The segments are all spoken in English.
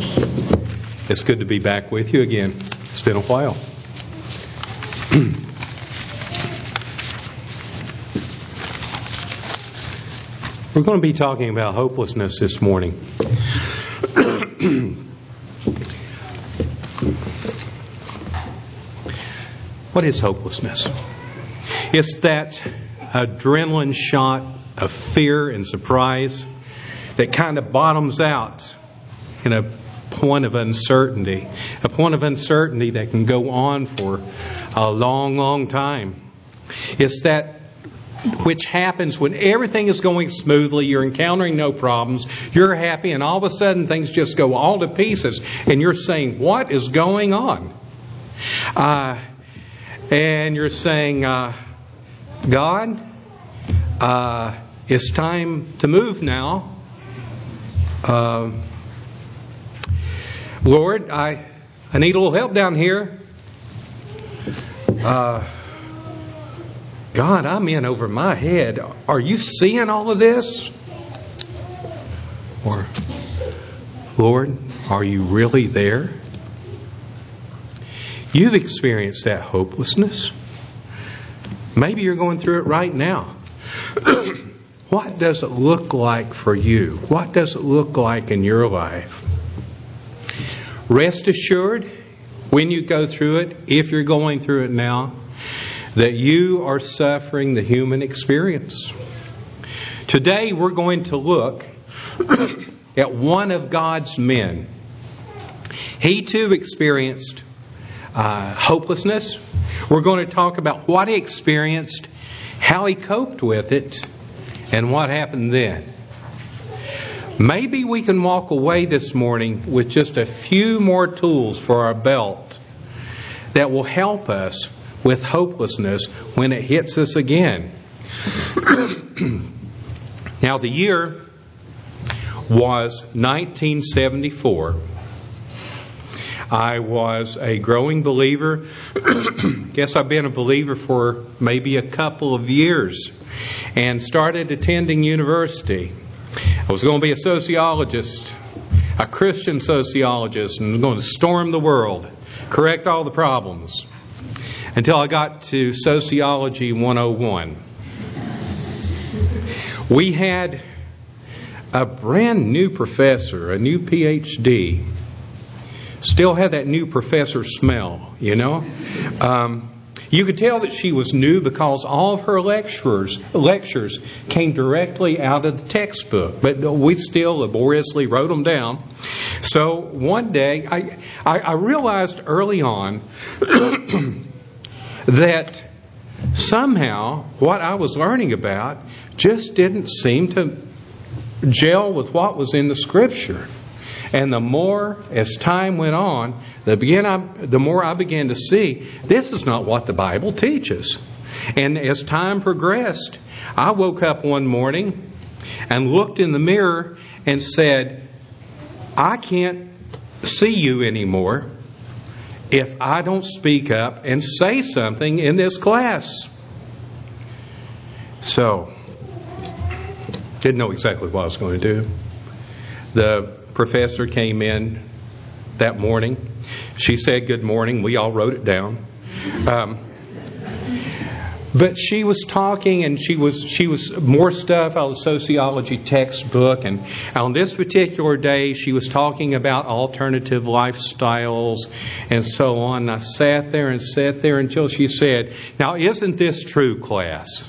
It's good to be back with you again. It's been a while. We're going to be talking about hopelessness this morning. what is hopelessness? It's that adrenaline shot of fear and surprise that kind of bottoms out in a point of uncertainty, a point of uncertainty that can go on for a long, long time. It's that which happens when everything is going smoothly, you're encountering no problems, you're happy, and all of a sudden things just go all to pieces, and you're saying, What is going on? Uh, and you're saying, uh, God, uh, it's time to move now. Uh, Lord, I, I need a little help down here. Uh, God, I'm in over my head. Are you seeing all of this? Or, Lord, are you really there? You've experienced that hopelessness. Maybe you're going through it right now. what does it look like for you? What does it look like in your life? Rest assured, when you go through it, if you're going through it now, that you are suffering the human experience. Today we're going to look at one of God's men. He too experienced uh, hopelessness. We're going to talk about what he experienced, how he coped with it, and what happened then. Maybe we can walk away this morning with just a few more tools for our belt that will help us with hopelessness when it hits us again. now, the year was 1974. I was a growing believer. Guess I've been a believer for maybe a couple of years and started attending university. I was going to be a sociologist, a Christian sociologist, and going to storm the world, correct all the problems until I got to Sociology 101. We had a brand new professor, a new PhD, still had that new professor smell, you know. Um, you could tell that she was new because all of her lectures lectures came directly out of the textbook, but we still laboriously wrote them down. So one day, I I, I realized early on that somehow what I was learning about just didn't seem to gel with what was in the Scripture. And the more, as time went on, the, begin I, the more I began to see this is not what the Bible teaches. And as time progressed, I woke up one morning and looked in the mirror and said, I can't see you anymore if I don't speak up and say something in this class. So, didn't know exactly what I was going to do. The professor came in that morning. She said good morning. We all wrote it down. Um, but she was talking and she was she was more stuff out of sociology textbook and on this particular day she was talking about alternative lifestyles and so on. And I sat there and sat there until she said, Now isn't this true, class?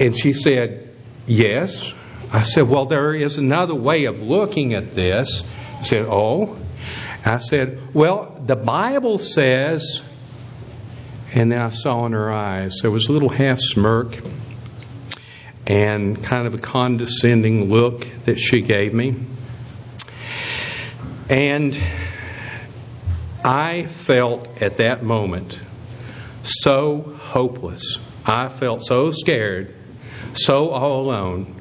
And she said, Yes. I said, Well, there is another way of looking at this. I said, Oh. I said, Well, the Bible says, and then I saw in her eyes, there was a little half smirk and kind of a condescending look that she gave me. And I felt at that moment so hopeless. I felt so scared, so all alone.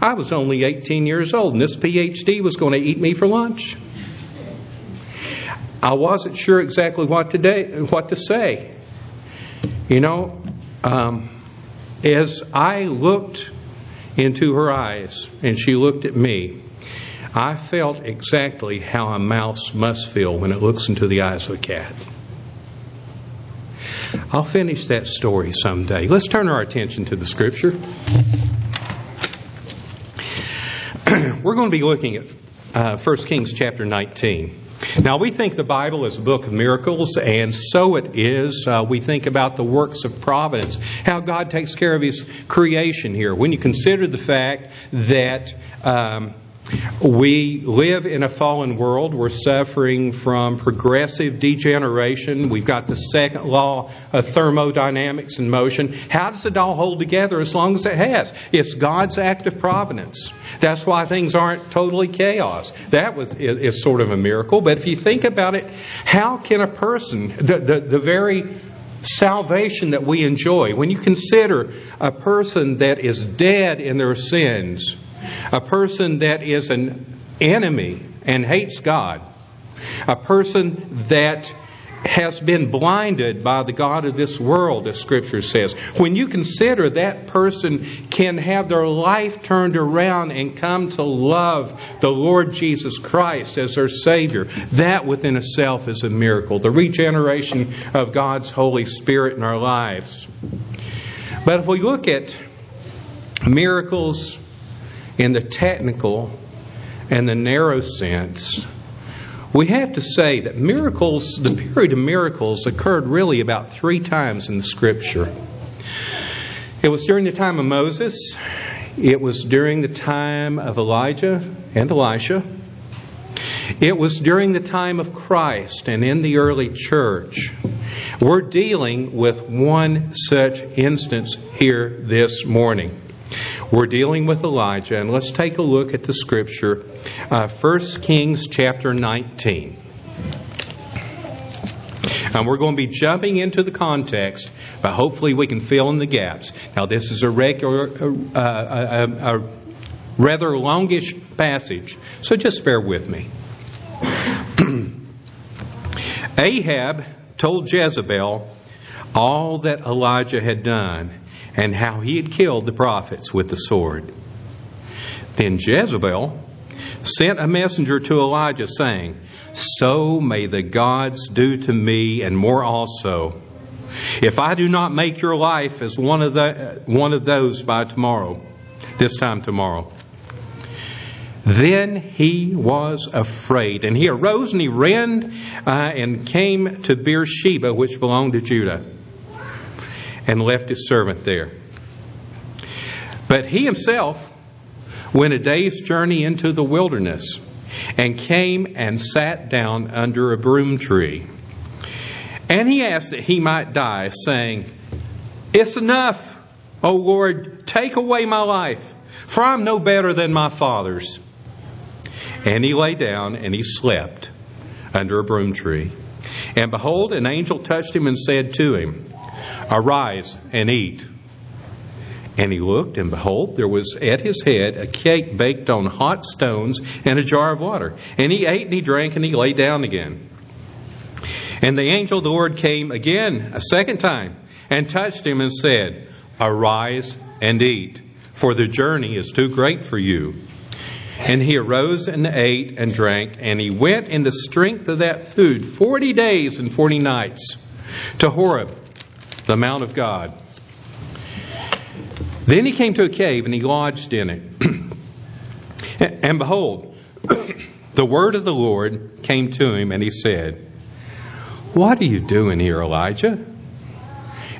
I was only 18 years old, and this PhD was going to eat me for lunch. I wasn't sure exactly what to, day, what to say. You know, um, as I looked into her eyes and she looked at me, I felt exactly how a mouse must feel when it looks into the eyes of a cat. I'll finish that story someday. Let's turn our attention to the scripture. We're going to be looking at uh, 1 Kings chapter 19. Now, we think the Bible is a book of miracles, and so it is. Uh, we think about the works of providence, how God takes care of His creation here. When you consider the fact that um, we live in a fallen world. We're suffering from progressive degeneration. We've got the second law of thermodynamics in motion. How does it all hold together as long as it has? It's God's act of providence. That's why things aren't totally chaos. That was, is sort of a miracle. But if you think about it, how can a person, the, the, the very salvation that we enjoy, when you consider a person that is dead in their sins, a person that is an enemy and hates God, a person that has been blinded by the God of this world, as Scripture says. When you consider that person can have their life turned around and come to love the Lord Jesus Christ as their Savior, that within itself is a miracle. The regeneration of God's Holy Spirit in our lives. But if we look at miracles in the technical and the narrow sense, we have to say that miracles, the period of miracles, occurred really about three times in the Scripture. It was during the time of Moses, it was during the time of Elijah and Elisha, it was during the time of Christ and in the early church. We're dealing with one such instance here this morning. We're dealing with Elijah, and let's take a look at the scripture, uh, 1 Kings chapter 19. And we're going to be jumping into the context, but hopefully we can fill in the gaps. Now, this is a regular, uh, a, a, a rather longish passage, so just bear with me. Ahab told Jezebel all that Elijah had done and how he had killed the prophets with the sword. Then Jezebel sent a messenger to Elijah, saying, So may the gods do to me, and more also, if I do not make your life as one of, the, one of those by tomorrow, this time tomorrow. Then he was afraid, and he arose and he ran uh, and came to Beersheba, which belonged to Judah and left his servant there. But he himself went a day's journey into the wilderness and came and sat down under a broom tree. And he asked that he might die, saying, It's enough, O Lord, take away my life, for I'm no better than my fathers. And he lay down and he slept under a broom tree. And behold, an angel touched him and said to him, Arise and eat. And he looked, and behold, there was at his head a cake baked on hot stones and a jar of water. And he ate and he drank and he lay down again. And the angel of the Lord came again a second time and touched him and said, Arise and eat, for the journey is too great for you. And he arose and ate and drank, and he went in the strength of that food forty days and forty nights to Horeb the Mount of God. Then he came to a cave and he lodged in it. and behold, the word of the Lord came to him and he said, What are you doing here, Elijah?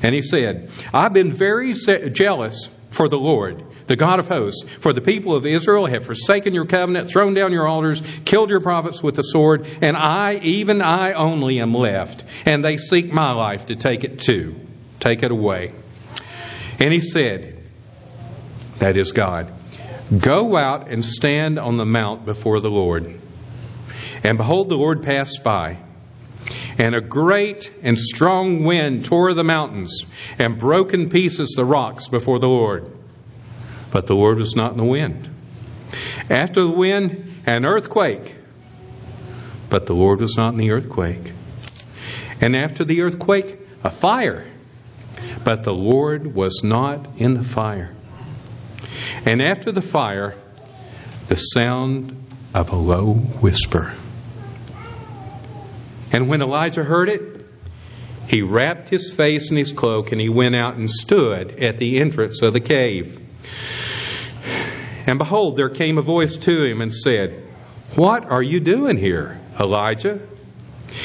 And he said, I've been very jealous for the Lord, the God of hosts, for the people of Israel have forsaken your covenant, thrown down your altars, killed your prophets with the sword, and I, even I only, am left, and they seek my life to take it too. Take it away. And he said, That is God. Go out and stand on the mount before the Lord. And behold, the Lord passed by. And a great and strong wind tore the mountains and broke in pieces the rocks before the Lord. But the Lord was not in the wind. After the wind, an earthquake. But the Lord was not in the earthquake. And after the earthquake, a fire. But the Lord was not in the fire. and after the fire, the sound of a low whisper. And when Elijah heard it, he wrapped his face in his cloak and he went out and stood at the entrance of the cave. And behold, there came a voice to him and said, What are you doing here, Elijah?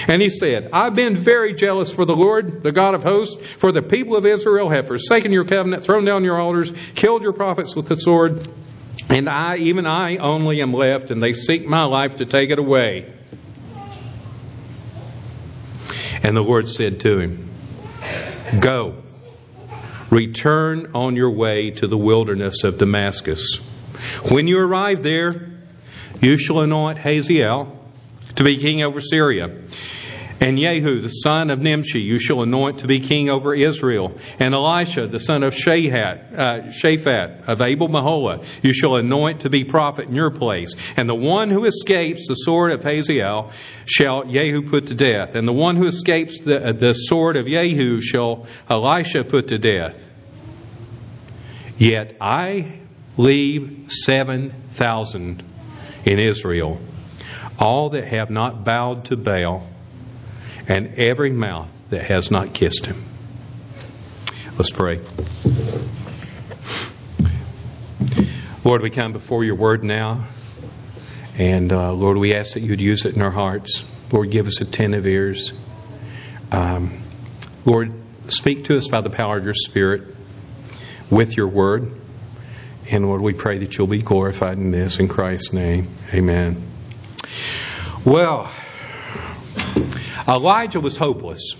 And he said, I've been very jealous for the Lord, the God of hosts, for the people of Israel have forsaken your covenant, thrown down your altars, killed your prophets with the sword, and I, even I, only am left, and they seek my life to take it away. And the Lord said to him, Go, return on your way to the wilderness of Damascus. When you arrive there, you shall anoint Hazael to be king over Syria. And Jehu, the son of Nimshi, you shall anoint to be king over Israel. And Elisha, the son of Shaphat, uh, Shaphat of Abel Meholah, you shall anoint to be prophet in your place. And the one who escapes the sword of Hazael shall Jehu put to death. And the one who escapes the, the sword of Jehu shall Elisha put to death. Yet I leave 7,000 in Israel, all that have not bowed to Baal, and every mouth that has not kissed him. Let's pray. Lord, we come before your word now. And uh, Lord, we ask that you'd use it in our hearts. Lord, give us attentive ears. Um, Lord, speak to us by the power of your Spirit with your word. And Lord, we pray that you'll be glorified in this. In Christ's name, amen. Well, Elijah was hopeless.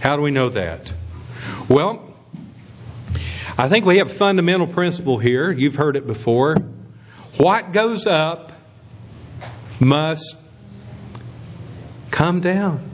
How do we know that? Well, I think we have a fundamental principle here. You've heard it before. What goes up must come down.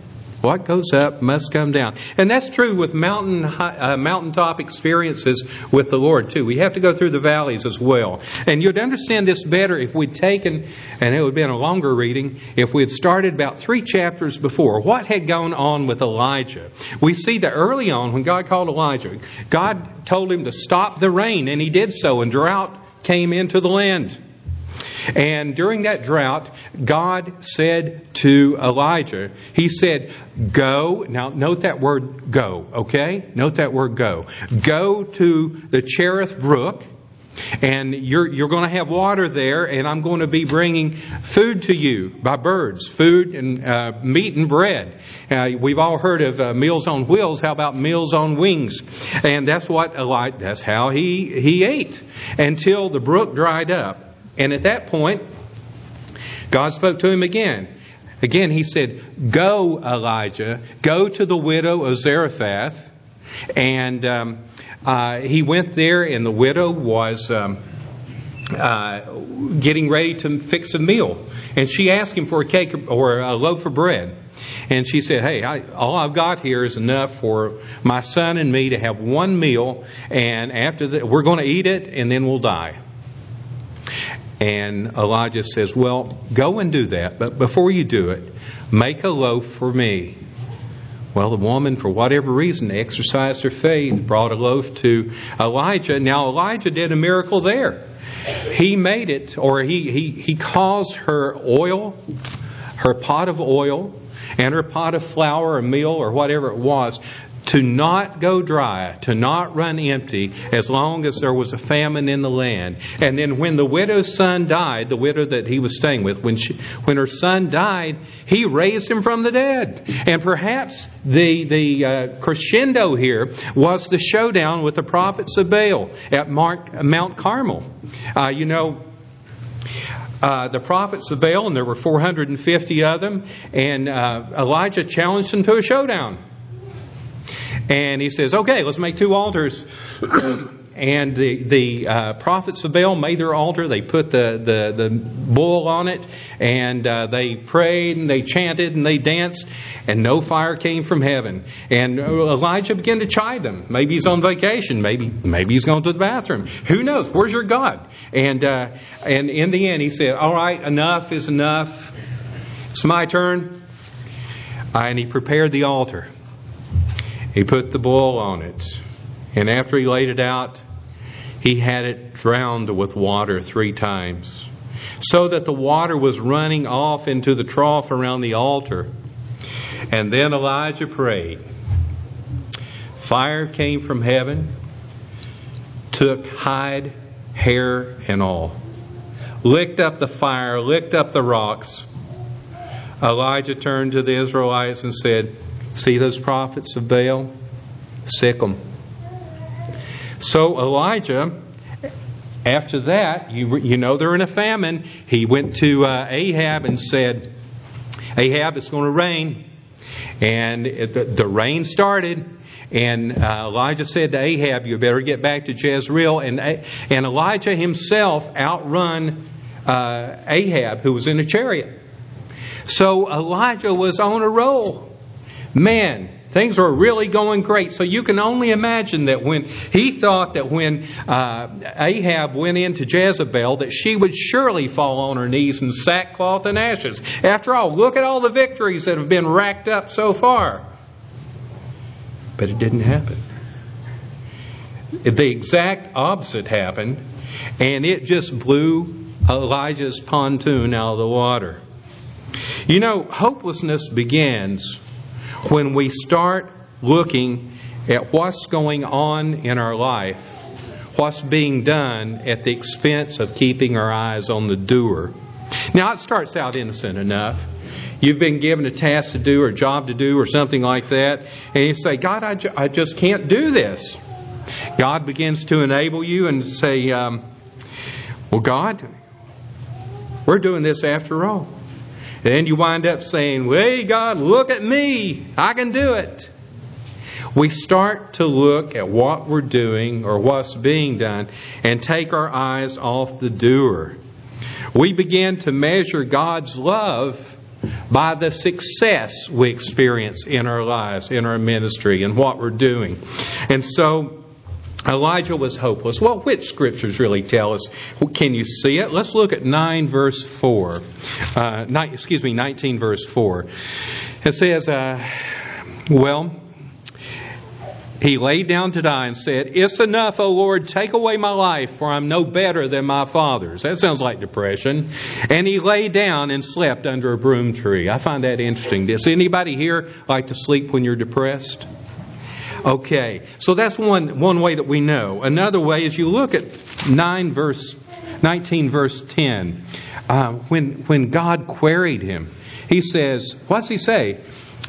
What goes up must come down. And that's true with mountain, uh, mountaintop experiences with the Lord, too. We have to go through the valleys as well. And you'd understand this better if we'd taken, and it would have been a longer reading, if we had started about three chapters before. What had gone on with Elijah? We see that early on, when God called Elijah, God told him to stop the rain, and he did so, and drought came into the land. And during that drought, God said to Elijah, He said, Go. Now, note that word go, okay? Note that word go. Go to the Cherith Brook and you're, you're going to have water there, and I'm going to be bringing food to you by birds, food and uh, meat and bread. Uh, we've all heard of uh, meals on wheels. How about meals on wings? And that's what Elijah, that's how he, he ate until the brook dried up. And at that point, God spoke to him again. Again, he said, Go, Elijah, go to the widow of Zarephath. And um, uh, he went there, and the widow was um, uh, getting ready to fix a meal. And she asked him for a cake or a loaf of bread. And she said, Hey, I, all I've got here is enough for my son and me to have one meal, and after that, we're going to eat it, and then we'll die. And Elijah says, Well, go and do that, but before you do it, make a loaf for me. Well, the woman, for whatever reason, exercised her faith, brought a loaf to Elijah. Now, Elijah did a miracle there. He made it, or he, he, he caused her oil, her pot of oil, and her pot of flour or meal or whatever it was to not go dry, to not run empty, as long as there was a famine in the land. And then when the widow's son died, the widow that he was staying with, when, she, when her son died, he raised him from the dead. And perhaps the, the uh, crescendo here was the showdown with the prophets of Baal at Mark, Mount Carmel. Uh, you know, uh, the prophets of Baal, and there were 450 of them, and uh, Elijah challenged them to a showdown. And he says, okay, let's make two altars. and the the uh, prophets of Baal made their altar. They put the the, the bull on it, and uh, they prayed and they chanted and they danced, and no fire came from heaven. And Elijah began to chide them. Maybe he's on vacation. Maybe maybe he's going to the bathroom. Who knows? Where's your God? And uh, and in the end, he said, "All right, enough is enough. It's my turn." and he prepared the altar. He put the bull on it. And after he laid it out, he had it drowned with water three times, so that the water was running off into the trough around the altar. And then Elijah prayed. Fire came from heaven, took hide, hair, and all, licked up the fire, licked up the rocks. Elijah turned to the Israelites and said, See those prophets of Baal? Sick them. So Elijah, after that, you, you know they're in a famine. He went to uh, Ahab and said, Ahab, it's going to rain. And it, the, the, rain started. And uh, Elijah said to Ahab, You better get back to Jezreel. And, and Elijah himself outrun uh, Ahab, who was in a chariot. So Elijah was on a roll. Man, Things were really going great. So you can only imagine that when he thought that when uh, Ahab went into Jezebel, that she would surely fall on her knees in sackcloth and ashes. After all, look at all the victories that have been racked up so far. But it didn't happen. The exact opposite happened, and it just blew Elijah's pontoon out of the water. You know, hopelessness begins when we start looking at what's going on in our life, what's being done at the expense of keeping our eyes on the doer. Now, it starts out innocent enough. You've been given a task to do or a job to do or something like that, and you say, God, I, ju- I just can't do this. God begins to enable you and say, um, Well, God, we're doing this after all. And you wind up saying, Hey, God, look at me. I can do it. We start to look at what we're doing or what's being done and take our eyes off the doer. We begin to measure God's love by the success we experience in our lives, in our ministry, and what we're doing. And so, Elijah was hopeless. Well, which scriptures really tell us? Can you see it? Let's look at 9 verse 4. Uh, nine, excuse me, 19 verse 4. It says, uh, well, he laid down to die and said, It's enough, O Lord, take away my life, for I'm no better than my fathers. That sounds like depression. And he lay down and slept under a broom tree. I find that interesting. Does anybody here like to sleep when you're depressed? Okay, so that's one, one way that we know. Another way is you look at 9 verse, 19 verse 10. Uh, when, when God queried him, he says, what's he say?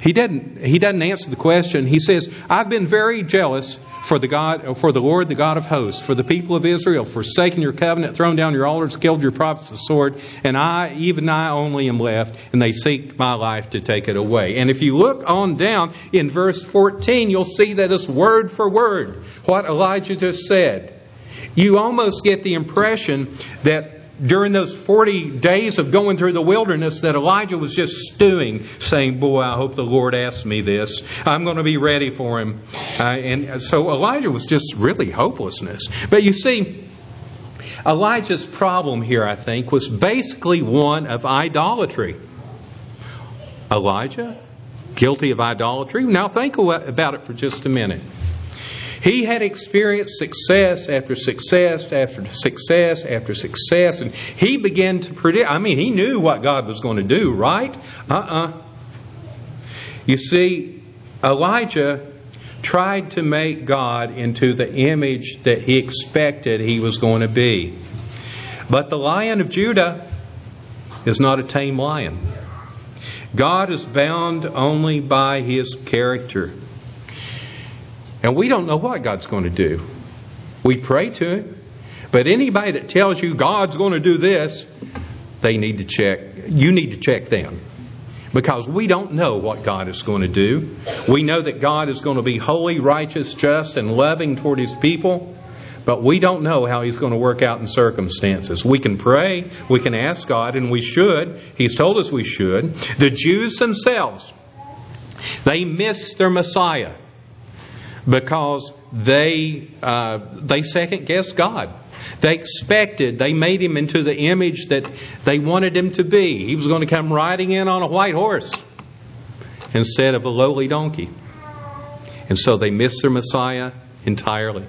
He doesn't, he doesn't answer the question. He says, I've been very jealous for the God, for the Lord, the God of hosts, for the people of Israel, forsaken your covenant, thrown down your altars, killed your prophets with the sword, and I, even I only am left, and they seek my life to take it away. And if you look on down in verse 14, you'll see that it's word for word what Elijah just said. You almost get the impression that during those 40 days of going through the wilderness that Elijah was just stewing, saying, Boy, I hope the Lord asks me this. I'm going to be ready for him. Uh, and so Elijah was just really hopelessness. But you see, Elijah's problem here, I think, was basically one of idolatry. Elijah, guilty of idolatry? Now think about it for just a minute. He had experienced success after success after success after success, and he began to predict. I mean, he knew what God was going to do, right? Uh uh-uh. uh You see, Elijah tried to make God into the image that he expected he was going to be. But the lion of Judah is not a tame lion. God is bound only by his character. And we don't know what God's going to do. We pray to Him. But anybody that tells you God's going to do this, they need to check. You need to check them. Because we don't know what God is going to do. We know that God is going to be holy, righteous, just, and loving toward His people. But we don't know how He's going to work out in circumstances. We can pray, we can ask God, and we should. He's told us we should. The Jews themselves, they missed their Messiah because they uh, they second guessed God. They expected, they made him into the image that they wanted him to be. He was going to come riding in on a white horse instead of a lowly donkey. And so they missed their Messiah entirely.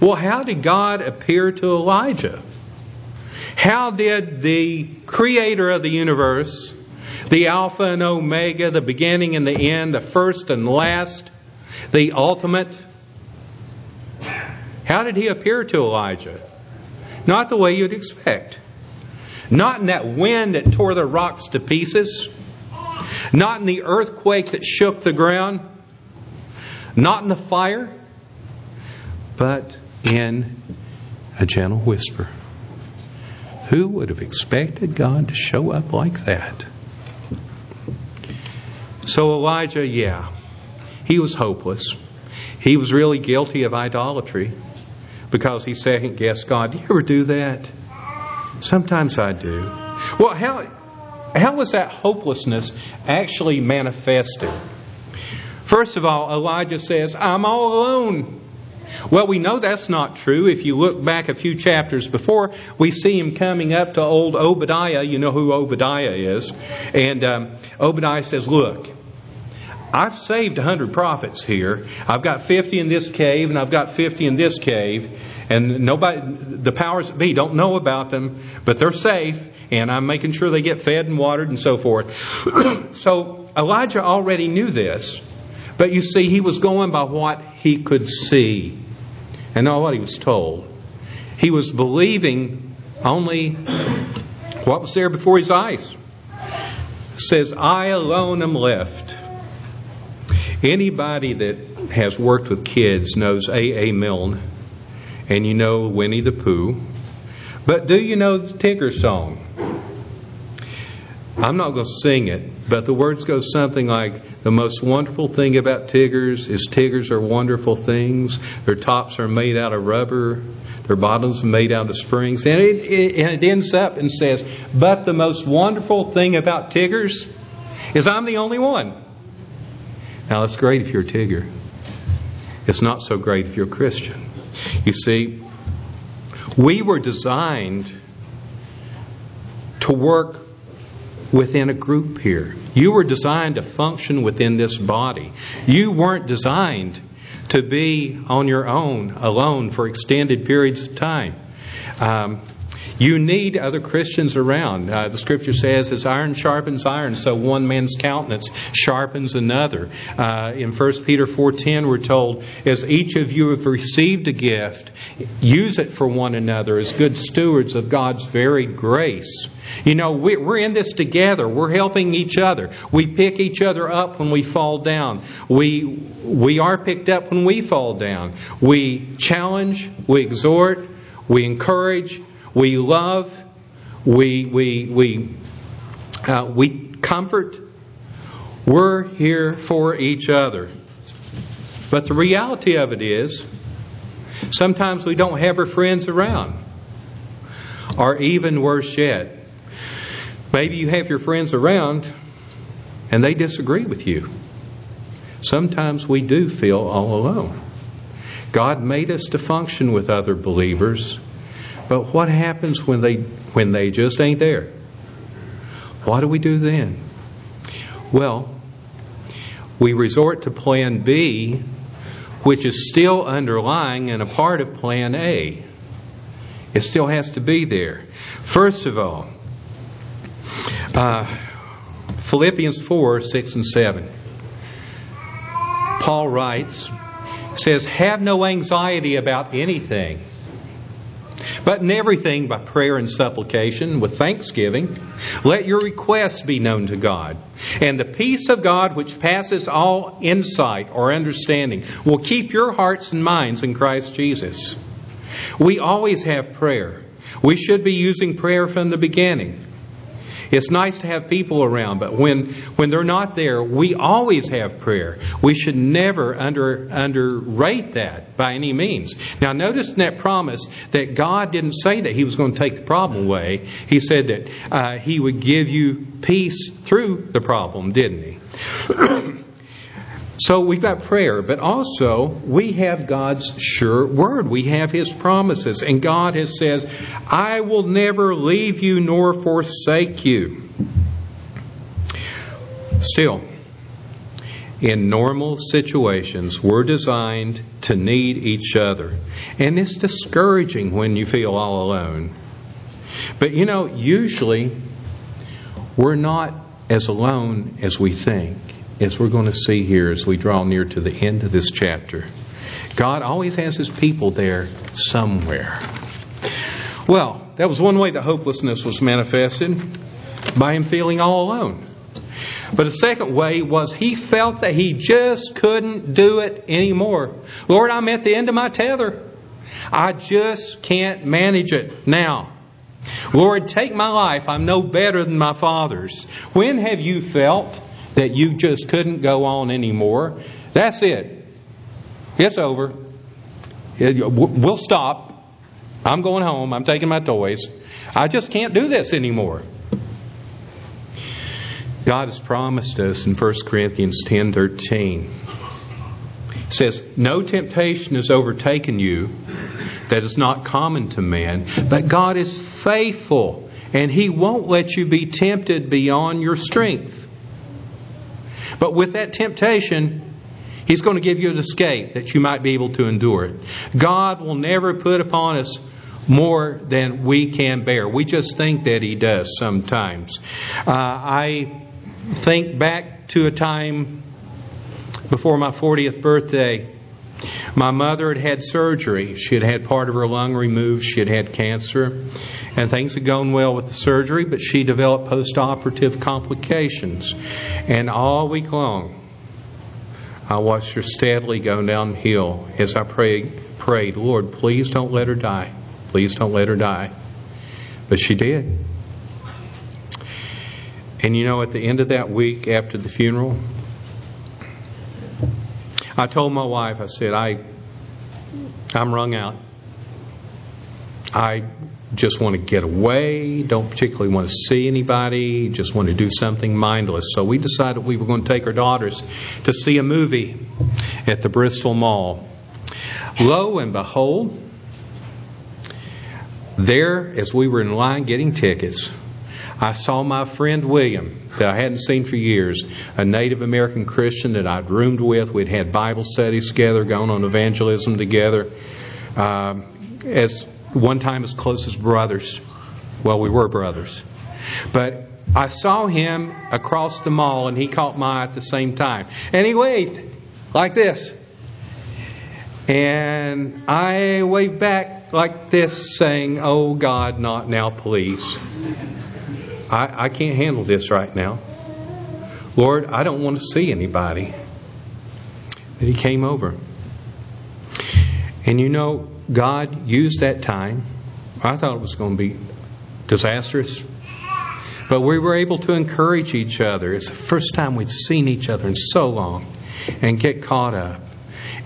Well, how did God appear to Elijah? How did the creator of the universe, the Alpha and Omega, the beginning and the end, the first and last, the ultimate, how did he appear to Elijah? Not the way you'd expect. Not in that wind that tore the rocks to pieces. Not in the earthquake that shook the ground. Not in the fire. But in a gentle whisper. Who would have expected God to show up like that? So Elijah, yeah, he was hopeless. He was really guilty of idolatry because he second guessed God. Do you ever do that? Sometimes I do. Well, how, how was that hopelessness actually manifested? First of all, Elijah says, I'm all alone. Well, we know that's not true. If you look back a few chapters before, we see him coming up to old Obadiah. You know who Obadiah is. And um, Obadiah says, Look, I've saved 100 prophets here. I've got 50 in this cave, and I've got 50 in this cave. And nobody, the powers that be don't know about them, but they're safe, and I'm making sure they get fed and watered and so forth. so Elijah already knew this, but you see, he was going by what he could see and not what he was told. He was believing only what was there before his eyes. It says, I alone am left. Anybody that has worked with kids knows A.A. Milne, and you know Winnie the Pooh. But do you know the Tigger song? I'm not going to sing it, but the words go something like The most wonderful thing about Tiggers is Tiggers are wonderful things. Their tops are made out of rubber, their bottoms are made out of springs. And it, it, and it ends up and says, But the most wonderful thing about Tiggers is I'm the only one. Now, it's great if you're a Tigger. It's not so great if you're a Christian. You see, we were designed to work within a group here. You were designed to function within this body. You weren't designed to be on your own, alone, for extended periods of time. Um, you need other Christians around. Uh, the scripture says, as iron sharpens iron, so one man's countenance sharpens another. Uh, in 1 Peter 4.10 we're told, as each of you have received a gift, use it for one another as good stewards of God's varied grace. You know, we're in this together. We're helping each other. We pick each other up when we fall down. We, we are picked up when we fall down. We challenge, we exhort, we encourage, we love, we, we, we, uh, we comfort. We're here for each other. But the reality of it is, sometimes we don't have our friends around. Or even worse yet, maybe you have your friends around and they disagree with you. Sometimes we do feel all alone. God made us to function with other believers but what happens when they when they just ain't there? What do we do then? Well, we resort to plan B, which is still underlying and a part of plan A. It still has to be there. First of all, uh, Philippians 4 6 and 7. Paul writes, says, Have no anxiety about anything but in everything, by prayer and supplication, with thanksgiving, let your requests be known to God. And the peace of God, which passes all insight or understanding, will keep your hearts and minds in Christ Jesus. We always have prayer. We should be using prayer from the beginning. It's nice to have people around, but when, when they're not there, we always have prayer. We should never under, underrate that by any means. Now, notice in that promise that God didn't say that He was going to take the problem away. He said that uh, He would give you peace through the problem, didn't He? So we've got prayer, but also we have God's sure word. We have His promises. And God has says, I will never leave you nor forsake you. Still, in normal situations, we're designed to need each other. And it's discouraging when you feel all alone. But you know, usually we're not as alone as we think, as we're going to see here as we draw near to the end of this chapter. God always has His people there somewhere. Well, that was one way that hopelessness was manifested by him feeling all alone. But a second way was he felt that he just couldn't do it anymore. Lord, I'm at the end of my tether. I just can't manage it now. Lord, take my life. I'm no better than my father's. When have you felt that you just couldn't go on anymore? That's it. It's over. We'll stop. I'm going home. I'm taking my toys. I just can't do this anymore. God has promised us in 1 Corinthians 10:13. It says, "No temptation has overtaken you that is not common to man, but God is faithful, and he won't let you be tempted beyond your strength. But with that temptation, He's going to give you an escape that you might be able to endure it. God will never put upon us more than we can bear. We just think that He does sometimes. Uh, I think back to a time before my 40th birthday. My mother had had surgery. She had had part of her lung removed. She had had cancer. And things had gone well with the surgery, but she developed post operative complications. And all week long, I watched her steadily go downhill as I prayed, prayed, Lord, please don't let her die. Please don't let her die. But she did. And you know, at the end of that week after the funeral, I told my wife, I said, I, I'm wrung out. I just want to get away, don't particularly want to see anybody, just want to do something mindless. So we decided we were going to take our daughters to see a movie at the Bristol Mall. Lo and behold, there, as we were in line getting tickets, I saw my friend William, that I hadn't seen for years, a Native American Christian that I'd roomed with. We'd had Bible studies together, gone on evangelism together. Uh, as one time as close as brothers. Well, we were brothers. But I saw him across the mall and he caught my eye at the same time. And he waved like this. And I waved back like this, saying, Oh God, not now, please. I, I can't handle this right now. Lord, I don't want to see anybody. But he came over. And you know, God used that time. I thought it was going to be disastrous. But we were able to encourage each other. It's the first time we'd seen each other in so long and get caught up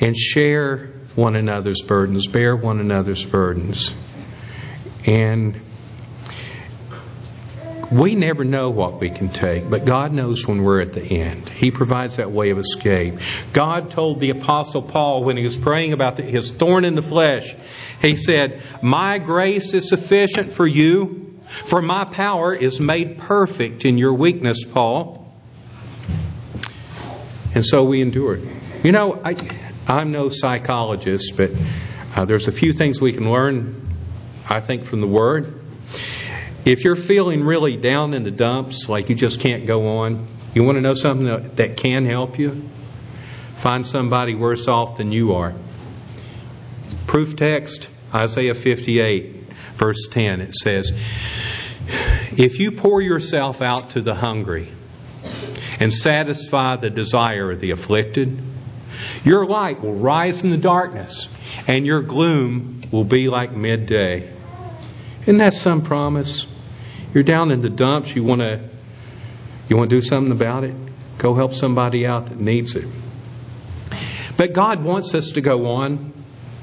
and share one another's burdens, bear one another's burdens. And we never know what we can take, but God knows when we're at the end. He provides that way of escape. God told the Apostle Paul when he was praying about the, his thorn in the flesh, he said, My grace is sufficient for you, for my power is made perfect in your weakness, Paul. And so we endured. You know, I, I'm no psychologist, but uh, there's a few things we can learn, I think, from the Word. If you're feeling really down in the dumps, like you just can't go on, you want to know something that, that can help you? Find somebody worse off than you are. Proof text, Isaiah 58, verse 10. It says, If you pour yourself out to the hungry and satisfy the desire of the afflicted, your light will rise in the darkness, and your gloom will be like midday. Isn't that some promise? You're down in the dumps. You want to you want to do something about it? Go help somebody out that needs it. But God wants us to go on.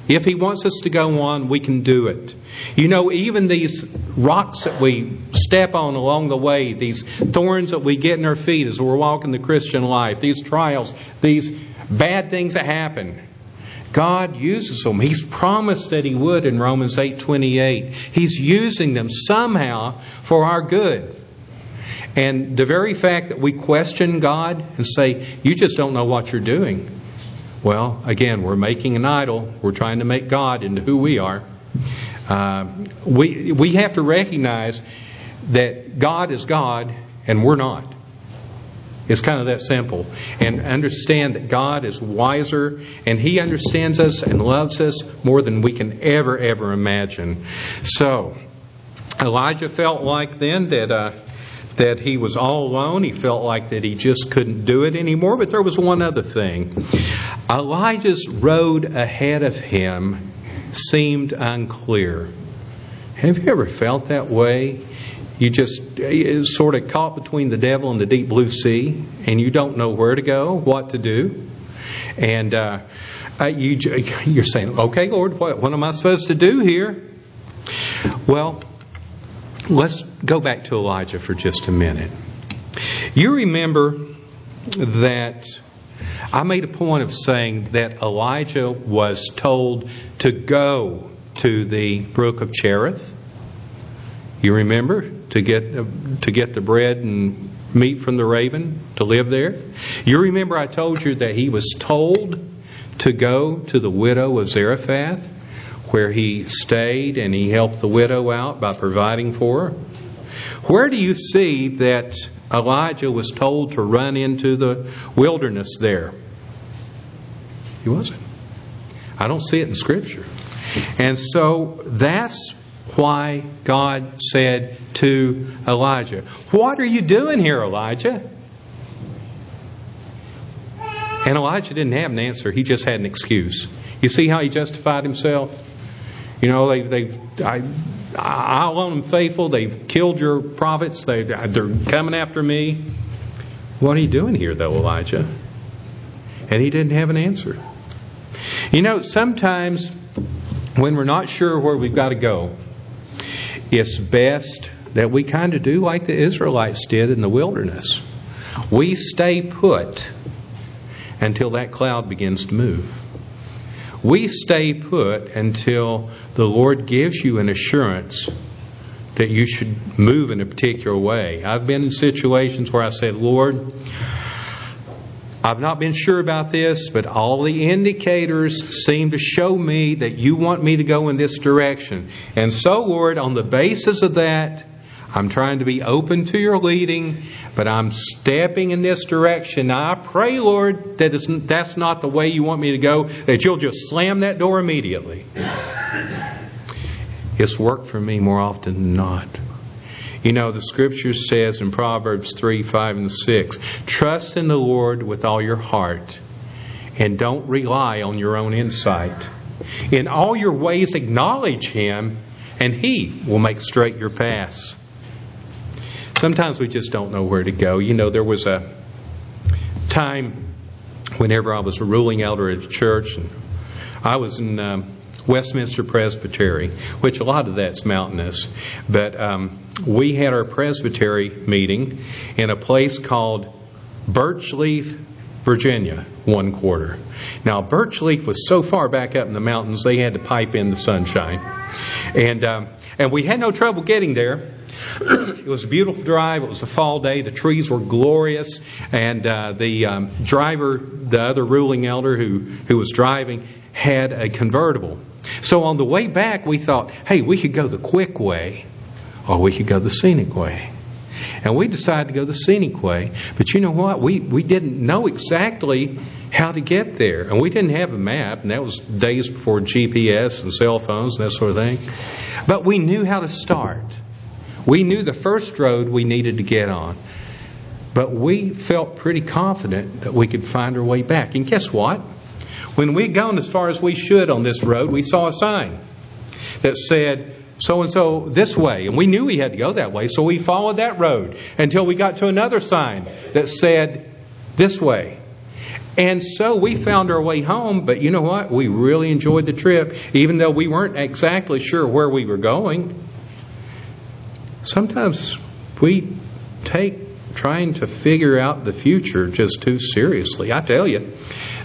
If He wants us to go on, we can do it. You know, even these rocks that we step on along the way, these thorns that we get in our feet as we're walking the Christian life, these trials, these bad things that happen, God uses them. He's promised that He would in Romans 8:28. He's using them somehow for our good. And the very fact that we question God and say, "You just don't know what you're doing," Well, again, we're making an idol. We're trying to make God into who we are. Uh, we, we have to recognize that God is God and we're not. It's kind of that simple. And understand that God is wiser and He understands us and loves us more than we can ever, ever imagine. So, Elijah felt like then that. Uh, that he was all alone. He felt like that he just couldn't do it anymore. But there was one other thing. Elijah's road ahead of him seemed unclear. Have you ever felt that way? You just sort of caught between the devil and the deep blue sea, and you don't know where to go, what to do. And uh, uh you, you're saying, okay, Lord, what, what am I supposed to do here? Well, let's go back to Elijah for just a minute. You remember that I made a point of saying that Elijah was told to go to the brook of Cherith. You remember to get to get the bread and meat from the raven to live there. You remember I told you that he was told to go to the widow of Zarephath, where he stayed and he helped the widow out by providing for her. Where do you see that Elijah was told to run into the wilderness there? He wasn't. I don't see it in Scripture. And so that's why God said to Elijah, What are you doing here, Elijah? And Elijah didn't have an answer, he just had an excuse. You see how he justified himself? You know, they, they've, I, I alone am faithful. They've killed your prophets. They, they're coming after me. What are you doing here, though, Elijah? And he didn't have an answer. You know, sometimes when we're not sure where we've got to go, it's best that we kind of do like the Israelites did in the wilderness. We stay put until that cloud begins to move. We stay put until the Lord gives you an assurance that you should move in a particular way. I've been in situations where I said, Lord, I've not been sure about this, but all the indicators seem to show me that you want me to go in this direction. And so, Lord, on the basis of that, I'm trying to be open to your leading, but I'm stepping in this direction. Now, I pray, Lord, that that's not the way you want me to go, that you'll just slam that door immediately. It's worked for me more often than not. You know, the scripture says in Proverbs 3, 5, and 6 trust in the Lord with all your heart and don't rely on your own insight. In all your ways, acknowledge Him, and He will make straight your paths. Sometimes we just don't know where to go. You know, there was a time whenever I was a ruling elder at a church, and I was in. Um, Westminster Presbytery, which a lot of that's mountainous. But um, we had our presbytery meeting in a place called Birchleaf, Virginia, one quarter. Now, Birchleaf was so far back up in the mountains, they had to pipe in the sunshine. And, um, and we had no trouble getting there. it was a beautiful drive. It was a fall day. The trees were glorious. And uh, the um, driver, the other ruling elder who, who was driving, had a convertible. So on the way back, we thought, hey, we could go the quick way or we could go the scenic way. And we decided to go the scenic way. But you know what? We, we didn't know exactly how to get there. And we didn't have a map, and that was days before GPS and cell phones and that sort of thing. But we knew how to start. We knew the first road we needed to get on. But we felt pretty confident that we could find our way back. And guess what? When we'd gone as far as we should on this road, we saw a sign that said, so and so this way. And we knew we had to go that way, so we followed that road until we got to another sign that said this way. And so we found our way home, but you know what? We really enjoyed the trip, even though we weren't exactly sure where we were going. Sometimes we take trying to figure out the future just too seriously. I tell you,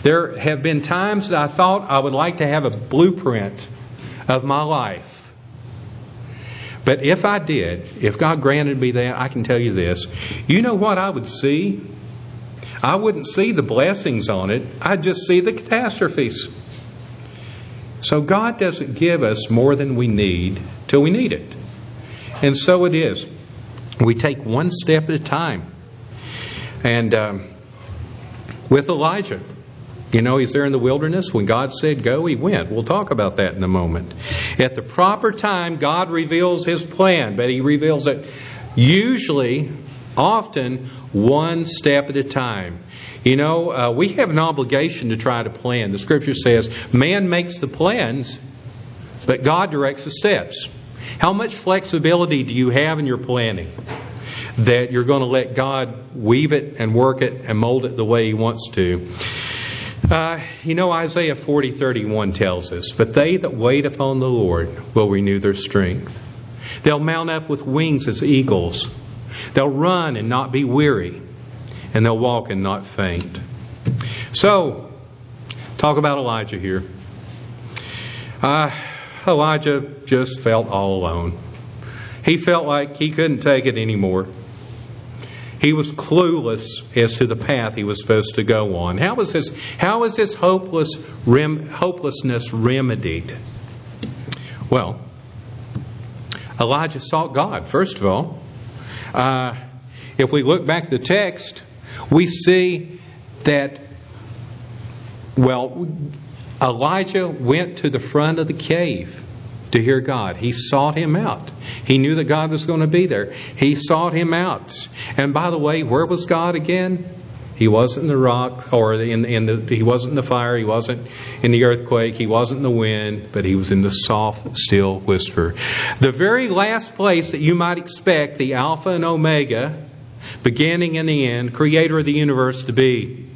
there have been times that I thought I would like to have a blueprint of my life. But if I did, if God granted me that, I can tell you this. You know what I would see? I wouldn't see the blessings on it, I'd just see the catastrophes. So God doesn't give us more than we need till we need it. And so it is. We take one step at a time. And um, with Elijah, you know, he's there in the wilderness. When God said go, he went. We'll talk about that in a moment. At the proper time, God reveals his plan, but he reveals it usually, often, one step at a time. You know, uh, we have an obligation to try to plan. The scripture says, man makes the plans, but God directs the steps. How much flexibility do you have in your planning? That you're going to let God weave it and work it and mold it the way He wants to. Uh, you know, Isaiah 40 31 tells us, But they that wait upon the Lord will renew their strength. They'll mount up with wings as eagles. They'll run and not be weary, and they'll walk and not faint. So, talk about Elijah here. Uh, Elijah just felt all alone. He felt like he couldn't take it anymore. He was clueless as to the path he was supposed to go on. How was his, how was his hopeless, rem, hopelessness remedied? Well, Elijah sought God, first of all. Uh, if we look back at the text, we see that, well, Elijah went to the front of the cave to hear God. He sought him out. He knew that God was going to be there. He sought him out. And by the way, where was God again? He wasn't in the rock or in, in the he wasn't in the fire, he wasn't in the earthquake, he wasn't in the wind, but he was in the soft, still whisper. The very last place that you might expect the Alpha and Omega, beginning and the end, creator of the universe to be.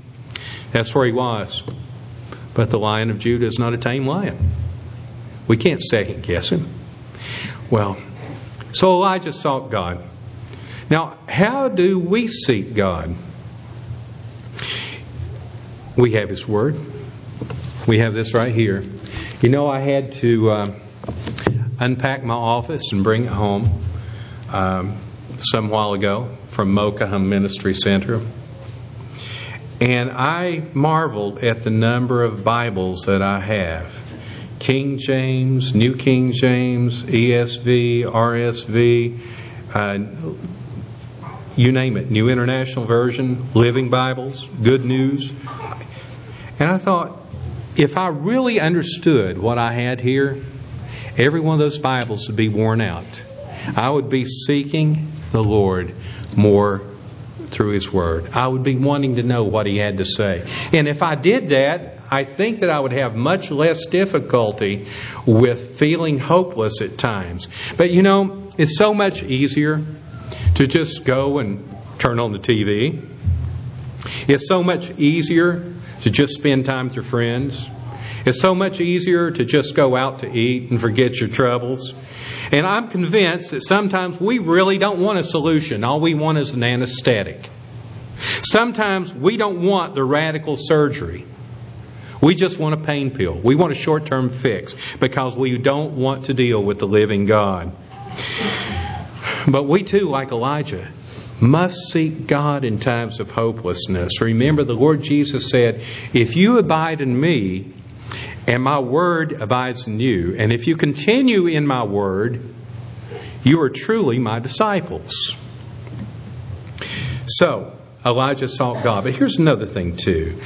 That's where he was. But the lion of Judah is not a tame lion. We can't second guess him. Well, so Elijah sought God. Now, how do we seek God? We have His Word. We have this right here. You know, I had to uh, unpack my office and bring it home um, some while ago from Mocha Ministry Center. And I marveled at the number of Bibles that I have King James, New King James, ESV, RSV, uh, you name it, New International Version, Living Bibles, Good News. And I thought, if I really understood what I had here, every one of those Bibles would be worn out. I would be seeking the Lord more through His Word. I would be wanting to know what He had to say. And if I did that, I think that I would have much less difficulty with feeling hopeless at times. But you know, it's so much easier to just go and turn on the TV. It's so much easier to just spend time with your friends. It's so much easier to just go out to eat and forget your troubles. And I'm convinced that sometimes we really don't want a solution. All we want is an anesthetic. Sometimes we don't want the radical surgery. We just want a pain pill. We want a short term fix because we don't want to deal with the living God. But we too, like Elijah, must seek God in times of hopelessness. Remember, the Lord Jesus said, If you abide in me, and my word abides in you, and if you continue in my word, you are truly my disciples. So, Elijah sought God. But here's another thing, too.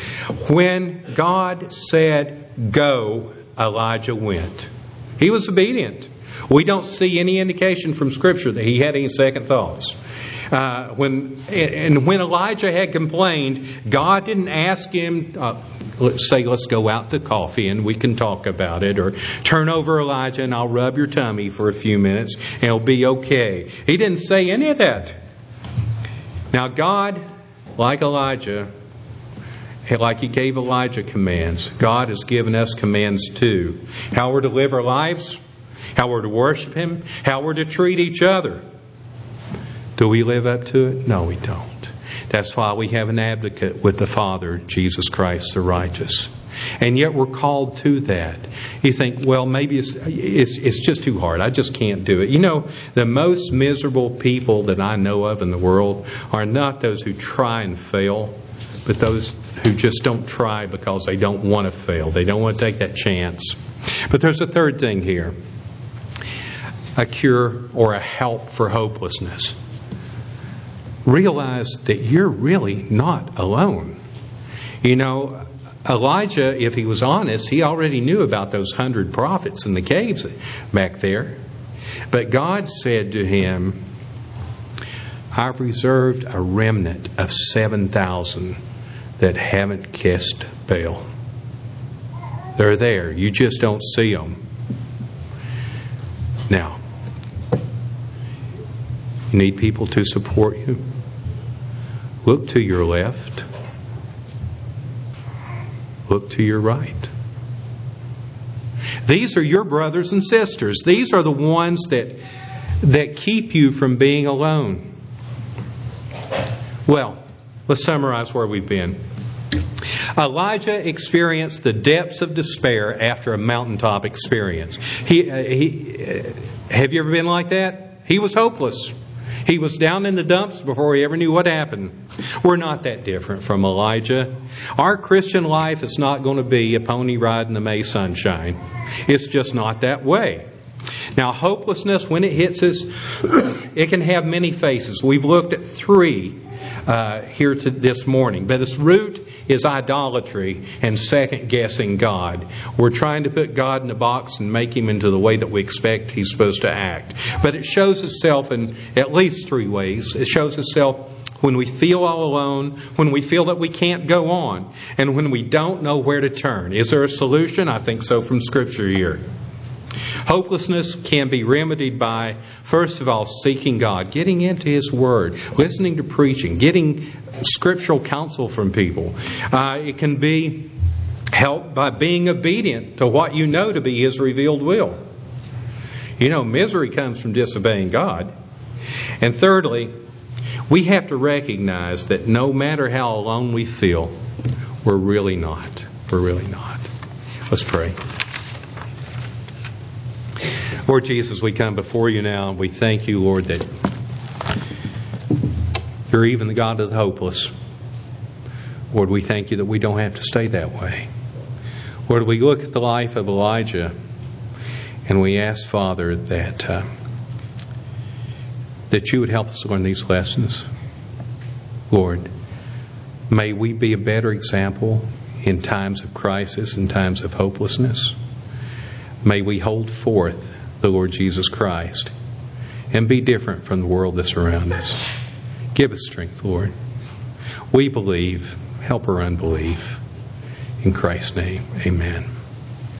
When God said, Go, Elijah went. He was obedient. We don't see any indication from Scripture that he had any second thoughts. Uh, when and when Elijah had complained, God didn't ask him. Uh, let's say, let's go out to coffee and we can talk about it, or turn over Elijah and I'll rub your tummy for a few minutes and it'll be okay. He didn't say any of that. Now, God like Elijah, like he gave Elijah commands, God has given us commands too. How we're to live our lives, how we're to worship Him, how we're to treat each other. Do we live up to it? No, we don't. That's why we have an advocate with the Father, Jesus Christ the righteous. And yet we're called to that. You think, well, maybe it's, it's, it's just too hard. I just can't do it. You know, the most miserable people that I know of in the world are not those who try and fail, but those who just don't try because they don't want to fail. They don't want to take that chance. But there's a third thing here a cure or a help for hopelessness. Realize that you're really not alone. You know, Elijah, if he was honest, he already knew about those hundred prophets in the caves back there. But God said to him, I've reserved a remnant of 7,000 that haven't kissed Baal. They're there. You just don't see them. Now, you need people to support you. Look to your left. Look to your right. These are your brothers and sisters. These are the ones that, that keep you from being alone. Well, let's summarize where we've been. Elijah experienced the depths of despair after a mountaintop experience. He, uh, he, uh, have you ever been like that? He was hopeless. He was down in the dumps before he ever knew what happened. We're not that different from Elijah. Our Christian life is not going to be a pony ride in the May sunshine. It's just not that way. Now, hopelessness, when it hits us, it can have many faces. We've looked at three uh, here to this morning. But its root is idolatry and second guessing God. We're trying to put God in a box and make him into the way that we expect he's supposed to act. But it shows itself in at least three ways. It shows itself when we feel all alone, when we feel that we can't go on, and when we don't know where to turn. Is there a solution? I think so from Scripture here. Hopelessness can be remedied by, first of all, seeking God, getting into His Word, listening to preaching, getting scriptural counsel from people. Uh, it can be helped by being obedient to what you know to be His revealed will. You know, misery comes from disobeying God. And thirdly, we have to recognize that no matter how alone we feel, we're really not. We're really not. Let's pray. Lord Jesus, we come before you now and we thank you, Lord, that you're even the God of the hopeless. Lord, we thank you that we don't have to stay that way. Lord, we look at the life of Elijah and we ask, Father, that uh, that you would help us learn these lessons. Lord, may we be a better example in times of crisis and times of hopelessness. May we hold forth the Lord Jesus Christ and be different from the world that's around us. Give us strength, Lord. We believe. Help our unbelief. In Christ's name, amen.